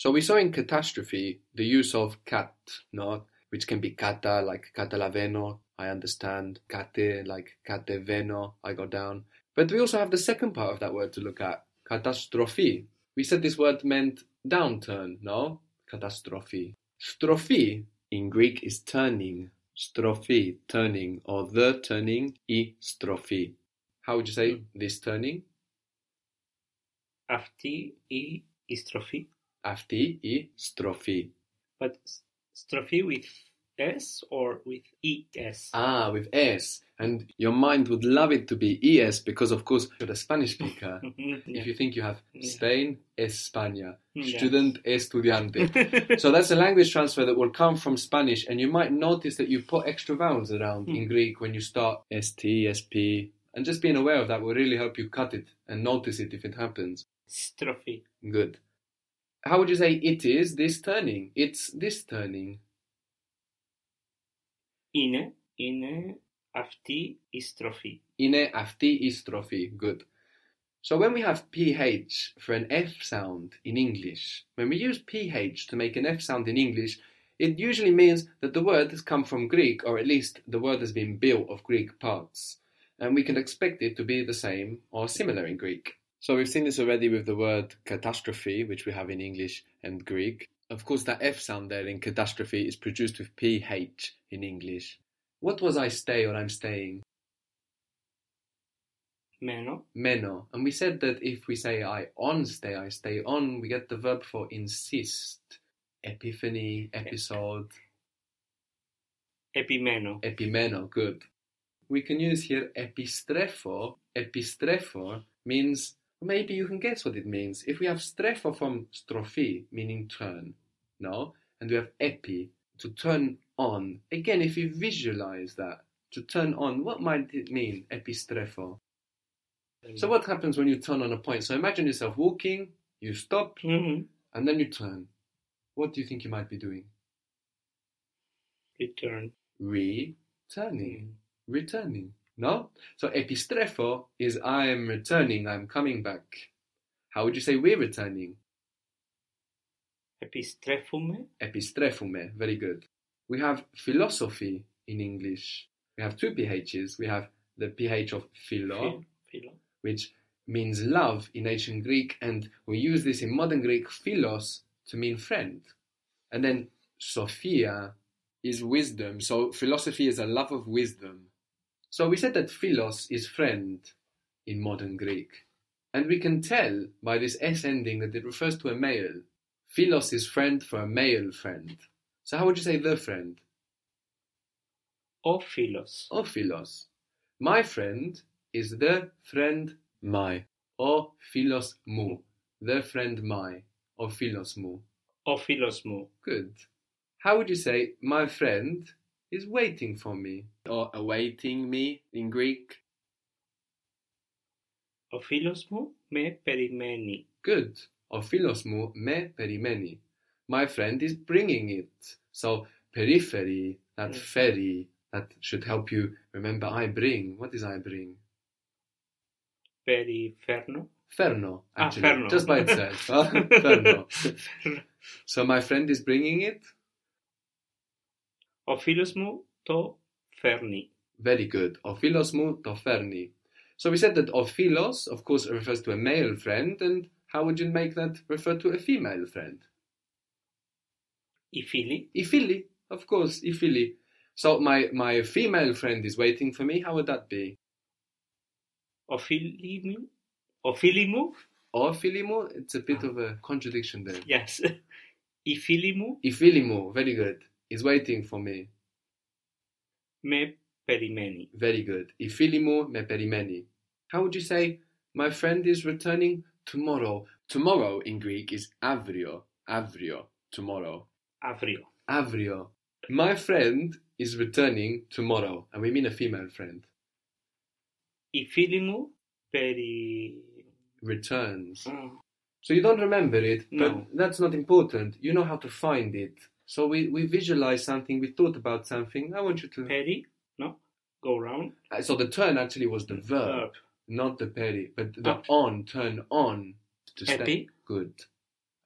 So we saw in catastrophe the use of cat, no? which can be kata, like catalaveno, I understand, kate, like kateveno, I go down. But we also have the second part of that word to look at, catastrophe. We said this word meant downturn, no? Catastrophe. Strophe in Greek is turning. Strophe, turning, or the turning, i strophe. How would you say Mm. this turning? Αυτή η η στροφή. Αυτή η στροφή. But s- στροφή with S or with ES? Ah, with S. And your mind would love it to be ES because, of course, you're a Spanish speaker. Mhm, If you think you have Yeah. Spain, España, Yeah. student, estudiante. so that's a language transfer that will come from Spanish, and you might notice that you put extra vowels around in Hmm. Greek when you start ST, SP, and just being aware of that will really help you cut it and notice it if it happens. Στροφή. Good. how would you say it is this turning? It's this turning. Ine, ine afti istrophi. Ine afti istrophi. Good. So when we have ph for an f sound in English, when we use ph to make an f sound in English, it usually means that the word has come from Greek, or at least the word has been built of Greek parts, and we can expect it to be the same or similar in Greek. So we've seen this already with the word catastrophe, which we have in English and Greek. Of course, that F sound there in catastrophe is produced with PH in English. What was I stay or I'm staying? Meno. Meno. And we said that if we say I on stay, I stay on, we get the verb for insist. Epiphany, episode. Epimeno. Epimeno, good. We can use here epistrefo. Epistrefo means maybe you can guess what it means. If we have strepho from strophe, meaning turn, no? And we have epi, to turn on. Again, if you visualize that, to turn on, what might it mean, epistrepho? So what happens when you turn on a point? So imagine yourself walking, you stop, Mhm. and then you turn. What do you think you might be doing? Return. Returning. Returning. No? So epistrefo is I am returning, I'm coming back. How would you say we're returning? Epistrefume. Epistrefume, very good. We have philosophy in English. We have two PHs. We have the PH of philo, philo. which means love in ancient Greek, and we use this in modern Greek, philos, to mean friend. And then Sophia is wisdom. So philosophy is a love of wisdom. So we said that philos is friend in modern Greek. And we can tell by this S ending that it refers to a male. Philos is friend for a male friend. So how would you say the friend? O philos. O philos. My friend is the friend my. O philos mu. The friend my. O philos mu. _philos_, mu. Good. How would you say my friend is waiting for me? Or awaiting me in Greek? Ο φίλος μου με περιμένει. Good. O philos mu me perimeni. My friend is bringing it. So periphery, that Mm. ferry, that should help you remember I bring. What is I bring? Περιφέρνω. Ferno, Ah, actually, ferno. just by itself. huh? ferno. So my friend is bringing it. Ophilos to Ferni. Very good. Ophilos mou to Ferni. So we said that Ophilos, of course, refers to a male friend, and how would you make that refer to a female friend? Ifili. Ifili, of course, Ifili. So my, my female friend is waiting for me. How would that be? Ophilimu? Ophilimu? mou. It's a bit ah. of a contradiction there. Yes. Ifilimu? mou. very good is waiting for me. Me περιμένει. Very good. Η φίλη μου με περιμένει. How would you say, my friend is returning tomorrow? Tomorrow in Greek is avrio. Avrio. Tomorrow. Avrio. Avrio. My friend is returning tomorrow. And we mean a female friend. Η φίλη μου peri... Returns. Mm. So you don't remember it, no. but that's not important. You know how to find it. So we, we visualise something, we thought about something. I want you to. Peri? No? Go round? Uh, so the turn actually was the verb, verb. not the peri, but the Up. on, turn on. To Epi. Good.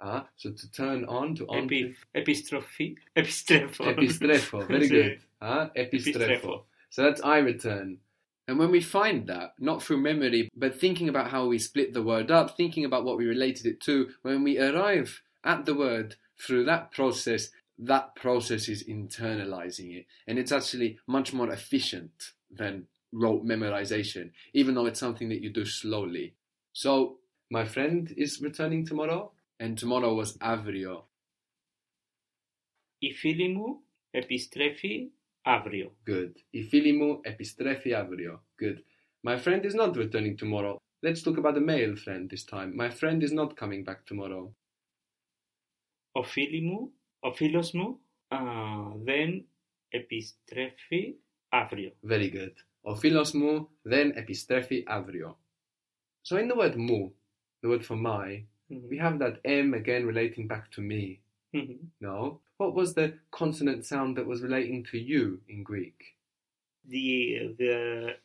Uh, so to turn on, to on. Epi, to... Epistrophe. Epistrefo. Epistrefo. Very good. Uh, epistrefo. epistrefo. So that's I return. And when we find that, not through memory, but thinking about how we split the word up, thinking about what we related it to, when we arrive at the word through that process, that process is internalizing it and it's actually much more efficient than rote memorization even though it's something that you do slowly. So my friend is returning tomorrow and tomorrow was avrio. Ifilimu filimu epistrefi avrio. Good. Ifilimu filimu epistrefi avrio. Good. My friend is not returning tomorrow. Let's talk about the male friend this time. My friend is not coming back tomorrow. O filimu μου, ο φίλος μου α, δεν επιστρέφει αύριο. Very good. Ο φίλος μου δεν επιστρέφει αύριο. So in the word mu, the word for my, we have that M again relating back to me. Mhm. No? What was the consonant sound that was relating to you in Greek? The, the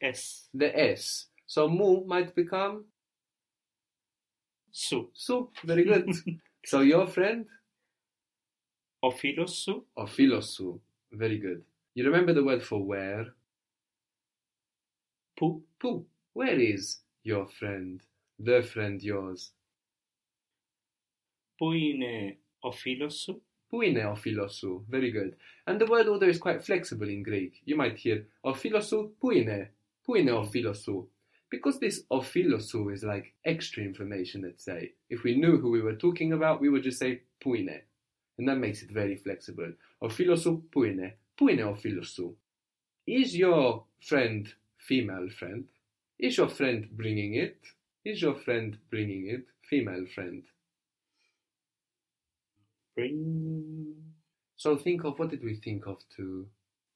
S. The S. So mu might become Σου. su. Very good. so your friend Ophilosu? Ophilosu. Very good. You remember the word for where? Poo. Poo. Where is your friend? The friend yours. Puine ophilosu. Puine ophilosu. Very good. And the word order is quite flexible in Greek. You might hear ophilosu puine. Puine ophilosu. Because this ophilosu is like extra information, let's say. If we knew who we were talking about, we would just say puine and that makes it very flexible. O Ophilosu puine. Puine ophilosu. Is your friend female friend? Is your friend bringing it? Is your friend bringing it? Female friend. Bring. So think of what did we think of to?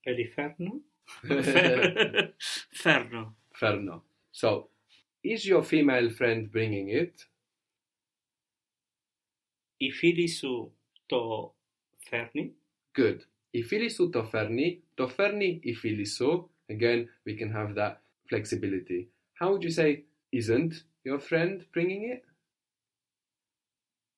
Periferno. Ferno. Ferno. So, is your female friend bringing it? Ifilisu το φέρνει. Good. Η φίλη σου το φέρνει, το φέρνει η φίλη σου. Again, we can have that flexibility. How would you say, isn't your friend bringing it?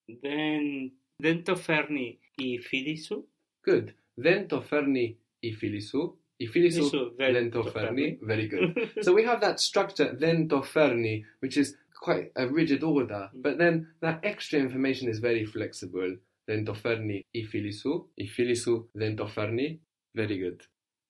Δεν, δεν το φέρνει η φίλη σου. Good. Δεν το φέρνει η φίλη σου. Η φίλη σου Σου δεν δεν το το φέρνει. φέρνει. Very good. so we have that structure, then το φέρνει, which is quite a rigid order. But then that extra information is very flexible. Dentoferni i Filissu, i Filissu Dentoferni. Very good.